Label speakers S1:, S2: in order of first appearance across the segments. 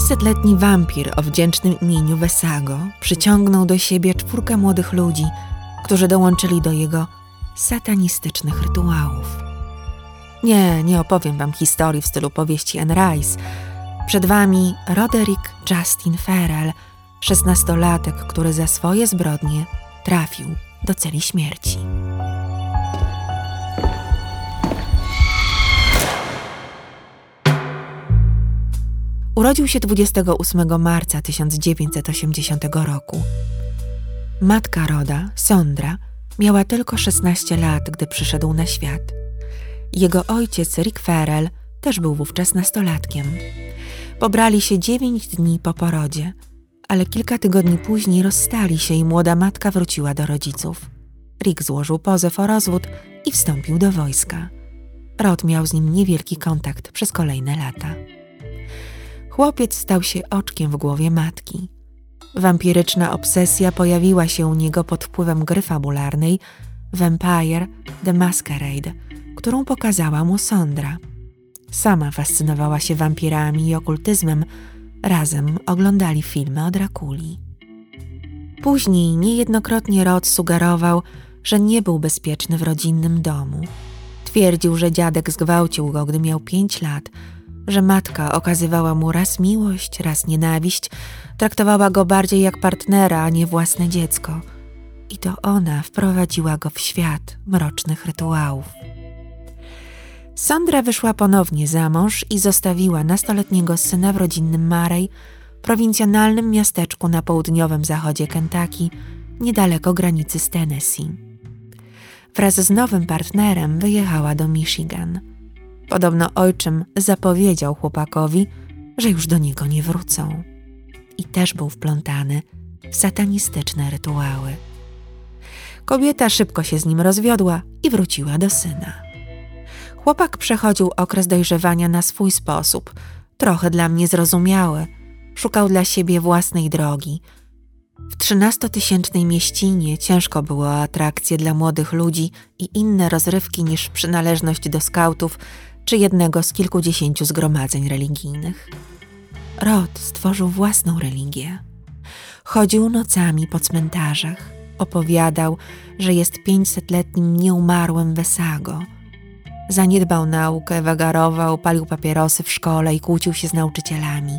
S1: 500-letni wampir o wdzięcznym imieniu Wesago przyciągnął do siebie czwórkę młodych ludzi, którzy dołączyli do jego satanistycznych rytuałów. Nie, nie opowiem wam historii w stylu powieści Anne Rice. Przed wami Roderick Justin Farrell, szesnastolatek, który za swoje zbrodnie trafił do celi śmierci. Urodził się 28 marca 1980 roku. Matka Roda, Sondra, miała tylko 16 lat, gdy przyszedł na świat. Jego ojciec, Rick Farrell, też był wówczas nastolatkiem. Pobrali się 9 dni po porodzie, ale kilka tygodni później rozstali się i młoda matka wróciła do rodziców. Rick złożył pozew o rozwód i wstąpił do wojska. Rod miał z nim niewielki kontakt przez kolejne lata. Chłopiec stał się oczkiem w głowie matki. Wampiryczna obsesja pojawiła się u niego pod wpływem gry fabularnej Vampire the Masquerade, którą pokazała mu Sondra. Sama fascynowała się wampirami i okultyzmem, razem oglądali filmy o Drakuli. Później niejednokrotnie Rod sugerował, że nie był bezpieczny w rodzinnym domu. Twierdził, że dziadek zgwałcił go, gdy miał pięć lat – że matka okazywała mu raz miłość, raz nienawiść, traktowała go bardziej jak partnera, a nie własne dziecko. I to ona wprowadziła go w świat mrocznych rytuałów. Sandra wyszła ponownie za mąż i zostawiła nastoletniego syna w rodzinnym Marej, prowincjonalnym miasteczku na południowym zachodzie Kentucky, niedaleko granicy z Tennessee. Wraz z nowym partnerem wyjechała do Michigan – Podobno ojczym zapowiedział chłopakowi, że już do niego nie wrócą. I też był wplątany w satanistyczne rytuały. Kobieta szybko się z nim rozwiodła i wróciła do syna. Chłopak przechodził okres dojrzewania na swój sposób, trochę dla mnie zrozumiały. Szukał dla siebie własnej drogi. W trzynastotysięcznej mieścinie ciężko było atrakcje dla młodych ludzi i inne rozrywki niż przynależność do skautów czy jednego z kilkudziesięciu zgromadzeń religijnych. Rod stworzył własną religię. Chodził nocami po cmentarzach, opowiadał, że jest pięćsetletnim nieumarłym Wesago. Zaniedbał naukę, wagarował, palił papierosy w szkole i kłócił się z nauczycielami.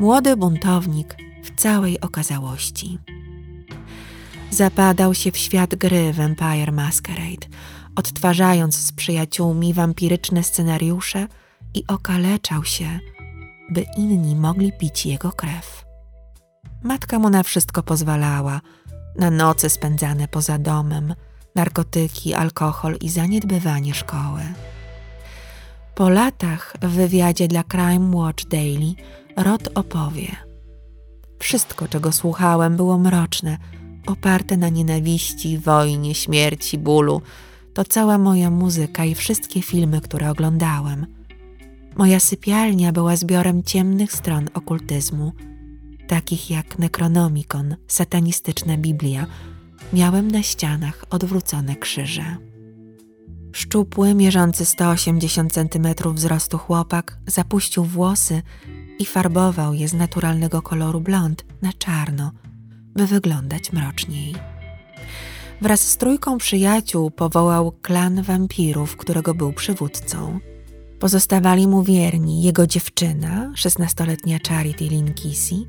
S1: Młody buntownik w całej okazałości. Zapadał się w świat gry Vampire Masquerade – odtwarzając z przyjaciółmi wampiryczne scenariusze i okaleczał się, by inni mogli pić jego krew. Matka mu na wszystko pozwalała, na noce spędzane poza domem, narkotyki, alkohol i zaniedbywanie szkoły. Po latach w wywiadzie dla Crime Watch Daily Rod opowie. Wszystko, czego słuchałem, było mroczne, oparte na nienawiści, wojnie, śmierci, bólu, to cała moja muzyka i wszystkie filmy, które oglądałem. Moja sypialnia była zbiorem ciemnych stron okultyzmu, takich jak Necronomicon, satanistyczna Biblia. Miałem na ścianach odwrócone krzyże. Szczupły, mierzący 180 cm wzrostu chłopak zapuścił włosy i farbował je z naturalnego koloru blond na czarno, by wyglądać mroczniej. Wraz z trójką przyjaciół powołał klan wampirów, którego był przywódcą. Pozostawali mu wierni jego dziewczyna, 16-letnia Charity Linkisi,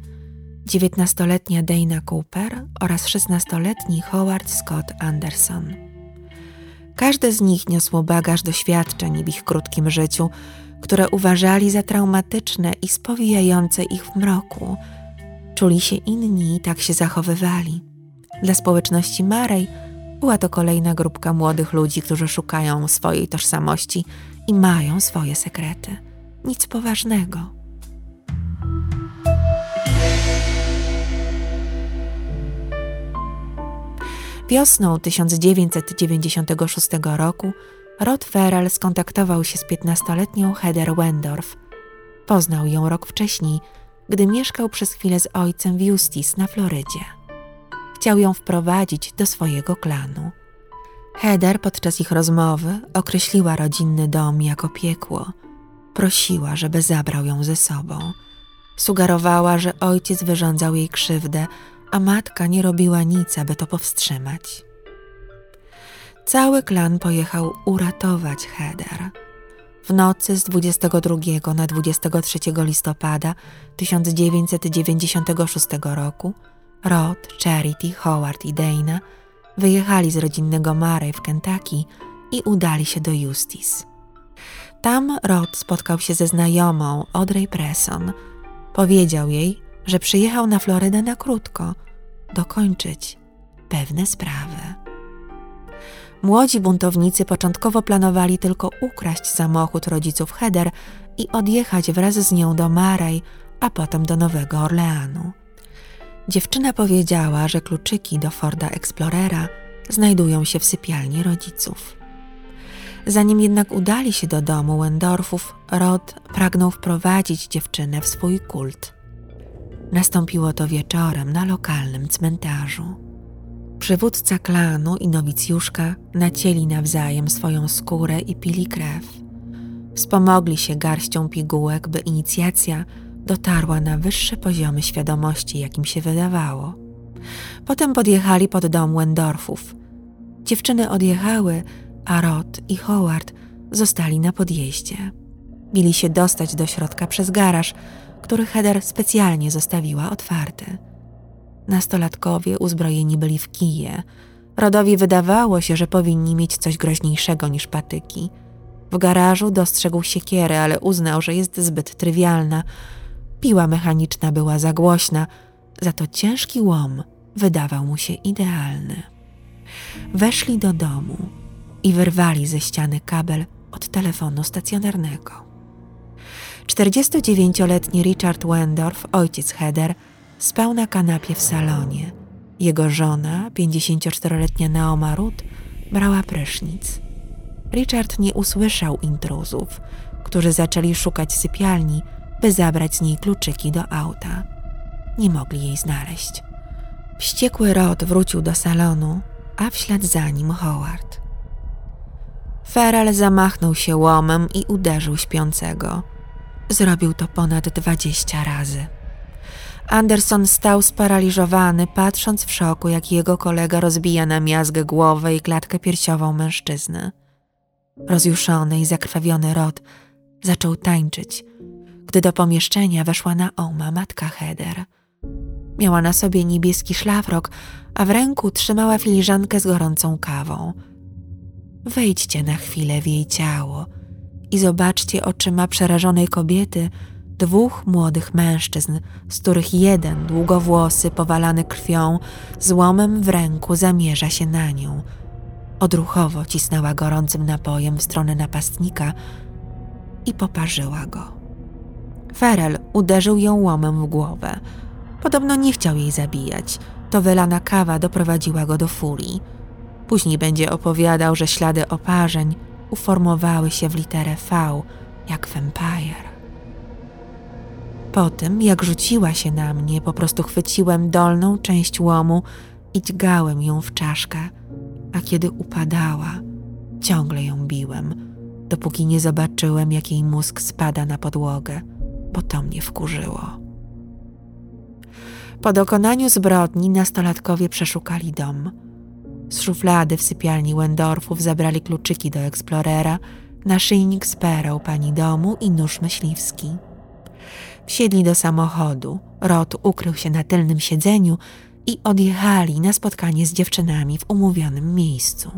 S1: 19-letnia Dana Cooper oraz 16-letni Howard Scott Anderson. Każde z nich niosło bagaż doświadczeń w ich krótkim życiu, które uważali za traumatyczne i spowijające ich w mroku. Czuli się inni i tak się zachowywali. Dla społeczności Marej była to kolejna grupka młodych ludzi, którzy szukają swojej tożsamości i mają swoje sekrety. Nic poważnego. Wiosną 1996 roku Rod Ferrell skontaktował się z 15-letnią Heather Wendorf. Poznał ją rok wcześniej, gdy mieszkał przez chwilę z ojcem w Eustis na Florydzie. Chciał ją wprowadzić do swojego klanu. Heather podczas ich rozmowy określiła rodzinny dom jako piekło. Prosiła, żeby zabrał ją ze sobą. Sugerowała, że ojciec wyrządzał jej krzywdę, a matka nie robiła nic, aby to powstrzymać. Cały klan pojechał uratować Heather. W nocy z 22 na 23 listopada 1996 roku Rod, Charity, Howard i Dana wyjechali z rodzinnego Murray w Kentucky i udali się do Justice. Tam Rod spotkał się ze znajomą Audrey Presson. Powiedział jej, że przyjechał na Florydę na krótko, dokończyć pewne sprawy. Młodzi buntownicy początkowo planowali tylko ukraść samochód rodziców Heather i odjechać wraz z nią do Marej, a potem do Nowego Orleanu. Dziewczyna powiedziała, że kluczyki do Forda Explorera znajdują się w sypialni rodziców. Zanim jednak udali się do domu Wendorfów, Rod pragnął wprowadzić dziewczynę w swój kult. Nastąpiło to wieczorem na lokalnym cmentarzu. Przywódca klanu i nowicjuszka nacięli nawzajem swoją skórę i pili krew. Wspomogli się garścią pigułek, by inicjacja dotarła na wyższe poziomy świadomości, jakim się wydawało. Potem podjechali pod dom Wendorfów. Dziewczyny odjechały, a Rod i Howard zostali na podjeździe. Mieli się dostać do środka przez garaż, który Heather specjalnie zostawiła otwarty. Nastolatkowie uzbrojeni byli w kije. Rodowi wydawało się, że powinni mieć coś groźniejszego niż patyki. W garażu dostrzegł siekierę, ale uznał, że jest zbyt trywialna. Piła mechaniczna była za głośna, za to ciężki łom wydawał mu się idealny. Weszli do domu i wyrwali ze ściany kabel od telefonu stacjonarnego. 49-letni Richard Wendorf, ojciec Heather, spał na kanapie w salonie. Jego żona, 54-letnia Naoma Ruth, brała prysznic. Richard nie usłyszał intruzów, którzy zaczęli szukać sypialni, by zabrać z niej kluczyki do auta. Nie mogli jej znaleźć. Wściekły Rod wrócił do salonu, a w ślad za nim Howard. Ferrell zamachnął się łomem i uderzył śpiącego. Zrobił to ponad dwadzieścia razy. Anderson stał sparaliżowany, patrząc w szoku, jak jego kolega rozbija na miazgę głowę i klatkę piersiową mężczyzny. Rozjuszony i zakrwawiony Rod zaczął tańczyć, gdy do pomieszczenia weszła Naoma, matka Heather. Miała na sobie niebieski szlafrok, a w ręku trzymała filiżankę z gorącą kawą. Wejdźcie na chwilę w jej ciało i zobaczcie oczyma przerażonej kobiety dwóch młodych mężczyzn, z których jeden, długowłosy, powalany krwią, złomem w ręku zamierza się na nią. Odruchowo cisnęła gorącym napojem w stronę napastnika i poparzyła go. Ferel uderzył ją łomem w głowę. Podobno nie chciał jej zabijać. To wylana kawa doprowadziła go do furii. Później będzie opowiadał, że ślady oparzeń uformowały się w literę V, jak vampire. Po tym, jak rzuciła się na mnie, po prostu chwyciłem dolną część łomu i dźgałem ją w czaszkę, a kiedy upadała, ciągle ją biłem, dopóki nie zobaczyłem, jak jej mózg spada na podłogę, bo to mnie wkurzyło. Po dokonaniu zbrodni nastolatkowie przeszukali dom. Z szuflady w sypialni Wendorfów zabrali kluczyki do Explorera, naszyjnik z perą pani domu i nóż myśliwski. Wsiedli do samochodu, Rod ukrył się na tylnym siedzeniu i odjechali na spotkanie z dziewczynami w umówionym miejscu.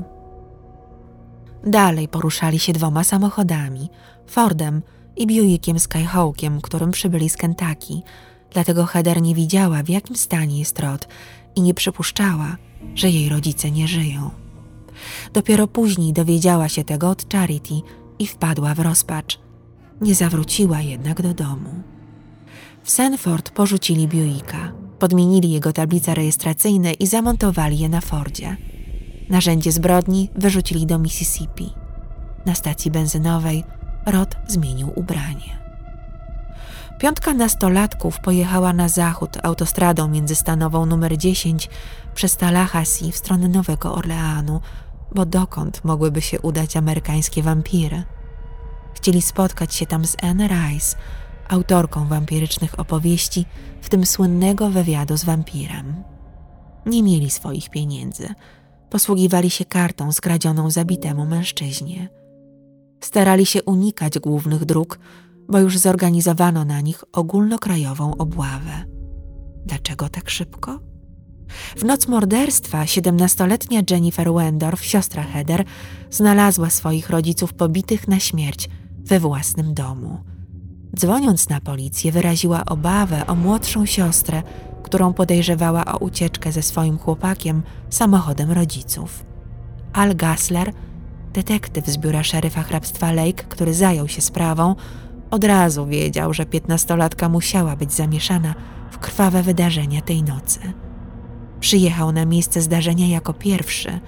S1: Dalej poruszali się dwoma samochodami, Fordem i Buickiem Skyhawkiem, którym przybyli z Kentucky, dlatego Heather nie widziała, w jakim stanie jest Rod i nie przypuszczała, że jej rodzice nie żyją. Dopiero później dowiedziała się tego od Charity i wpadła w rozpacz. Nie zawróciła jednak do domu. W Sanford porzucili Buicka, podmienili jego tablice rejestracyjne i zamontowali je na Fordzie. Narzędzie zbrodni wyrzucili do Mississippi. Na stacji benzynowej Rod zmienił ubranie. Piątka nastolatków pojechała na zachód autostradą międzystanową numer 10 przez Tallahassee w stronę Nowego Orleanu, bo dokąd mogłyby się udać amerykańskie wampiry? Chcieli spotkać się tam z Anne Rice, autorką wampirycznych opowieści, w tym słynnego wywiadu z wampirem. Nie mieli swoich pieniędzy. Posługiwali się kartą skradzioną zabitemu mężczyźnie. Starali się unikać głównych dróg, bo już zorganizowano na nich ogólnokrajową obławę. Dlaczego tak szybko? W noc morderstwa siedemnastoletnia Jennifer Wendorf, siostra Heather, znalazła swoich rodziców pobitych na śmierć we własnym domu. Dzwoniąc na policję, wyraziła obawę o młodszą siostrę, którą podejrzewała o ucieczkę ze swoim chłopakiem samochodem rodziców. Al Gassler, detektyw z biura szeryfa hrabstwa Lake, który zajął się sprawą, od razu wiedział, że piętnastolatka musiała być zamieszana w krwawe wydarzenia tej nocy. Przyjechał na miejsce zdarzenia jako pierwszy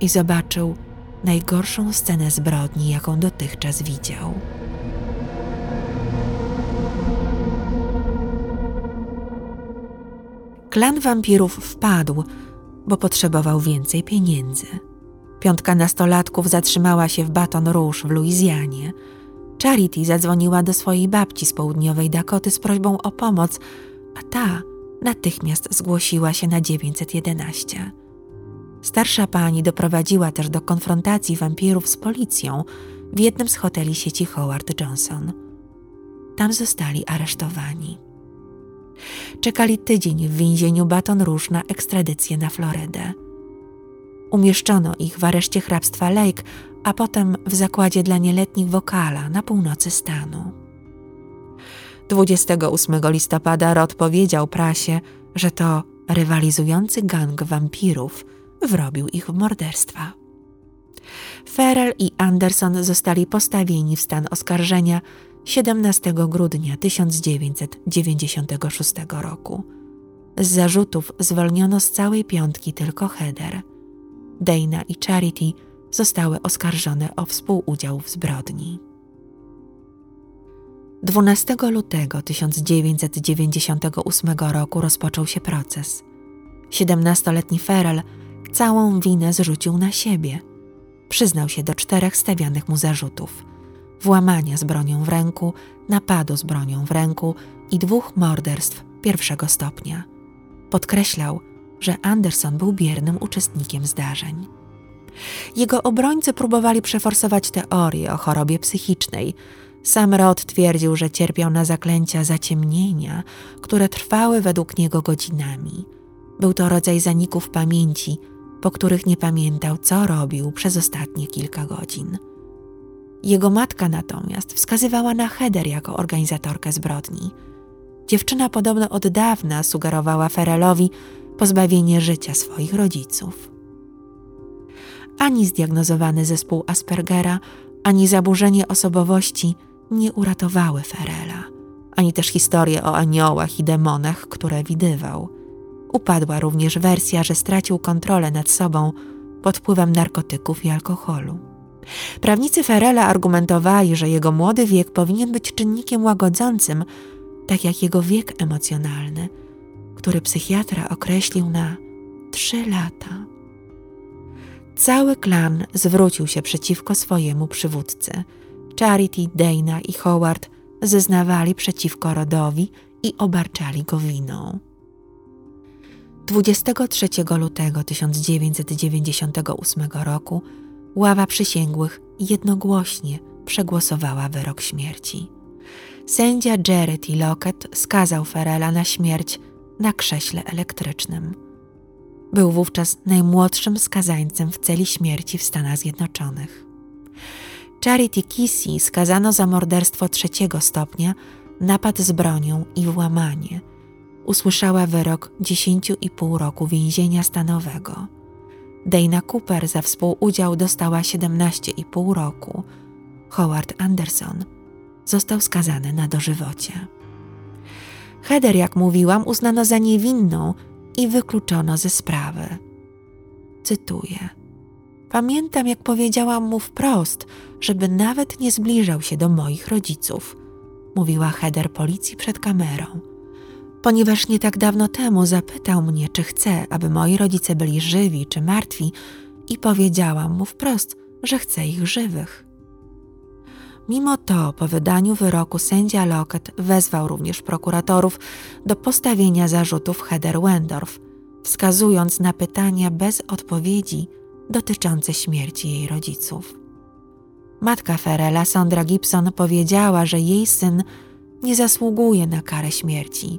S1: i zobaczył najgorszą scenę zbrodni, jaką dotychczas widział. Klan wampirów wpadł, bo potrzebował więcej pieniędzy. Piątka nastolatków zatrzymała się w Baton Rouge w Luizjanie. Charity zadzwoniła do swojej babci z południowej Dakoty z prośbą o pomoc, a ta natychmiast zgłosiła się na 911. Starsza pani doprowadziła też do konfrontacji wampirów z policją w jednym z hoteli sieci Howard Johnson. Tam zostali aresztowani. Czekali tydzień w więzieniu Baton Rouge na ekstradycję na Florydę. Umieszczono ich w areszcie hrabstwa Lake, a potem w zakładzie dla nieletnich Wokala na północy stanu. 28 listopada Rod powiedział prasie, że to rywalizujący gang wampirów wrobił ich w morderstwa. Ferrell i Anderson zostali postawieni w stan oskarżenia 17 grudnia 1996 roku. Z zarzutów zwolniono z całej piątki tylko Heather. Dana i Charity zostały oskarżone o współudział w zbrodni. 12 lutego 1998 roku rozpoczął się proces. 17-letni Ferrell całą winę zrzucił na siebie. Przyznał się do czterech stawianych mu zarzutów: włamania z bronią w ręku, napadu z bronią w ręku i dwóch morderstw pierwszego stopnia. Podkreślał, że Anderson był biernym uczestnikiem zdarzeń. Jego obrońcy próbowali przeforsować teorię o chorobie psychicznej, sam Rod twierdził, że cierpiał na zaklęcia zaciemnienia, które trwały według niego godzinami. Był to rodzaj zaników pamięci, po których nie pamiętał, co robił przez ostatnie kilka godzin. Jego matka natomiast wskazywała na Heather jako organizatorkę zbrodni. Dziewczyna podobno od dawna sugerowała Ferrelowi pozbawienie życia swoich rodziców. Ani zdiagnozowany zespół Aspergera, ani zaburzenie osobowości – nie uratowały Ferela, ani też historie o aniołach i demonach, które widywał. Upadła również wersja, że stracił kontrolę nad sobą pod wpływem narkotyków i alkoholu. Prawnicy Ferela argumentowali, że jego młody wiek powinien być czynnikiem łagodzącym, tak jak jego wiek emocjonalny, który psychiatra określił na trzy lata. Cały klan zwrócił się przeciwko swojemu przywódcy – Charity, Dana i Howard zeznawali przeciwko Rodowi i obarczali go winą. 23 lutego 1998 roku ława przysięgłych jednogłośnie przegłosowała wyrok śmierci. Sędzia Jared i Lockett skazał Ferela na śmierć na krześle elektrycznym. Był wówczas najmłodszym skazańcem w celi śmierci w Stanach Zjednoczonych. Charity Kissy skazano za morderstwo trzeciego stopnia, napad z bronią i włamanie. Usłyszała wyrok 10,5 roku więzienia stanowego. Dana Cooper za współudział dostała 17,5 roku. Howard Anderson został skazany na dożywocie. Heather, jak mówiłam, uznano za niewinną i wykluczono ze sprawy. Cytuję. Pamiętam, jak powiedziałam mu wprost, żeby nawet nie zbliżał się do moich rodziców, mówiła Heather policji przed kamerą. Ponieważ nie tak dawno temu zapytał mnie, czy chcę, aby moi rodzice byli żywi czy martwi, i powiedziałam mu wprost, że chcę ich żywych. Mimo to po wydaniu wyroku sędzia Lockett wezwał również prokuratorów do postawienia zarzutów Heather Wendorf, wskazując na pytania bez odpowiedzi dotyczące śmierci jej rodziców. Matka Ferela, Sandra Gibson, powiedziała, że jej syn nie zasługuje na karę śmierci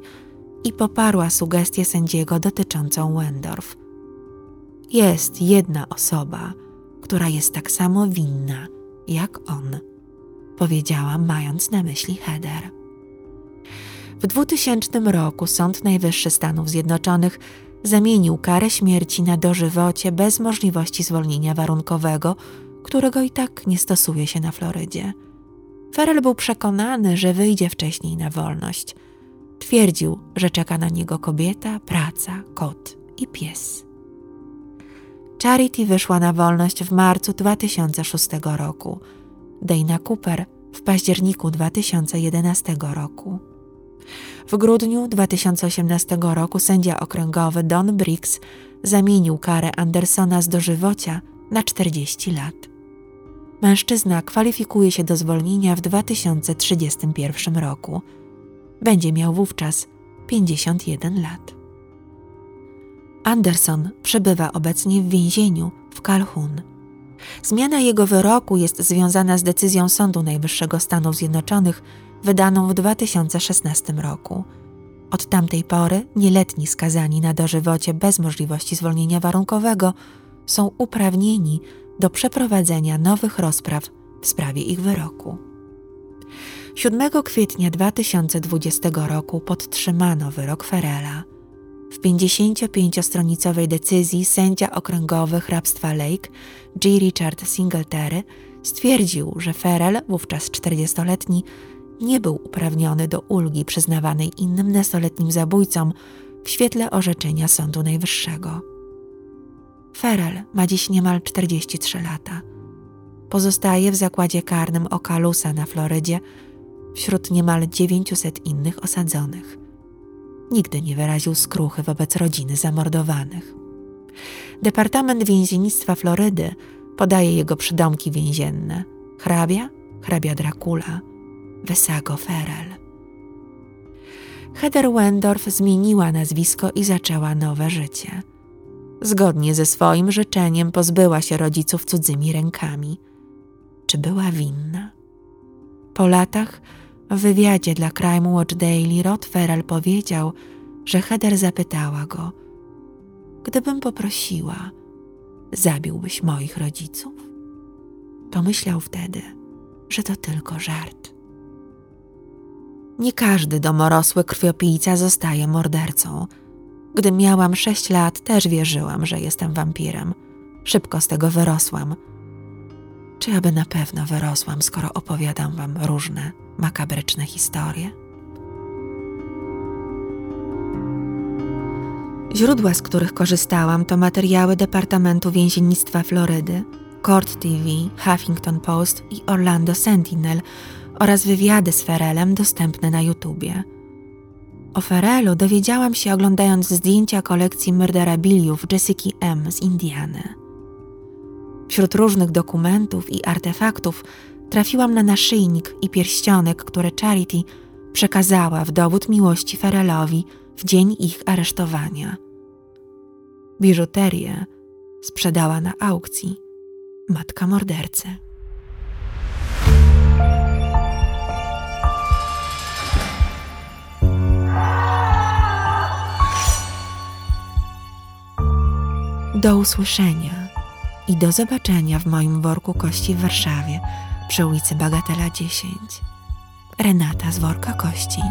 S1: i poparła sugestię sędziego dotyczącą Wendorf. Jest jedna osoba, która jest tak samo winna jak on, powiedziała, mając na myśli Heather. W 2000 roku Sąd Najwyższy Stanów Zjednoczonych zamienił karę śmierci na dożywocie bez możliwości zwolnienia warunkowego, którego i tak nie stosuje się na Florydzie. Ferrell był przekonany, że wyjdzie wcześniej na wolność. Twierdził, że czeka na niego kobieta, praca, kot i pies. Charity wyszła na wolność w marcu 2006 roku, Dana Cooper w październiku 2011 roku. W grudniu 2018 roku sędzia okręgowy Don Briggs zamienił karę Andersona z dożywocia na 40 lat. Mężczyzna kwalifikuje się do zwolnienia w 2031 roku. Będzie miał wówczas 51 lat. Anderson przebywa obecnie w więzieniu w Calhoun. Zmiana jego wyroku jest związana z decyzją Sądu Najwyższego Stanów Zjednoczonych wydaną w 2016 roku. Od tamtej pory nieletni skazani na dożywocie bez możliwości zwolnienia warunkowego są uprawnieni do przeprowadzenia nowych rozpraw w sprawie ich wyroku. 7 kwietnia 2020 roku podtrzymano wyrok Ferela. W 55-stronicowej decyzji sędzia okręgowy hrabstwa Lake, G. Richard Singletary, stwierdził, że Ferrell, wówczas 40-letni, nie był uprawniony do ulgi przyznawanej innym nastoletnim zabójcom w świetle orzeczenia Sądu Najwyższego. Ferrell ma dziś niemal 43 lata. Pozostaje w zakładzie karnym Ocalusa na Florydzie wśród niemal 900 innych osadzonych. Nigdy nie wyraził skruchy wobec rodziny zamordowanych. Departament Więziennictwa Florydy podaje jego przydomki więzienne: hrabia, hrabia Dracula, Wesago Ferel. Heather Wendorf zmieniła nazwisko i zaczęła nowe życie. Zgodnie ze swoim życzeniem pozbyła się rodziców cudzymi rękami. Czy była winna? Po latach w wywiadzie dla Crime Watch Daily Rod Ferrell powiedział, że Heather zapytała go: Gdybym poprosiła, zabiłbyś moich rodziców? Pomyślał wtedy, że to tylko żart. Nie każdy domorosły krwiopijca zostaje mordercą. Gdy miałam sześć lat, też wierzyłam, że jestem wampirem. Szybko z tego wyrosłam. Czy aby na pewno wyrosłam, skoro opowiadam wam różne makabryczne historie? Źródła, z których korzystałam, to materiały Departamentu Więziennictwa Florydy, Court TV, Huffington Post i Orlando Sentinel oraz wywiady z Ferelem dostępne na YouTubie. O Ferelu dowiedziałam się oglądając zdjęcia kolekcji murderabiliów Jessica M. z Indiany. Wśród różnych dokumentów i artefaktów trafiłam na naszyjnik i pierścionek, które Charity przekazała w dowód miłości Ferelowi w dzień ich aresztowania. Biżuterię sprzedała na aukcji matka mordercy. Do usłyszenia i do zobaczenia w moim worku kości w Warszawie przy ulicy Bagatela 10. Renata z worka kości.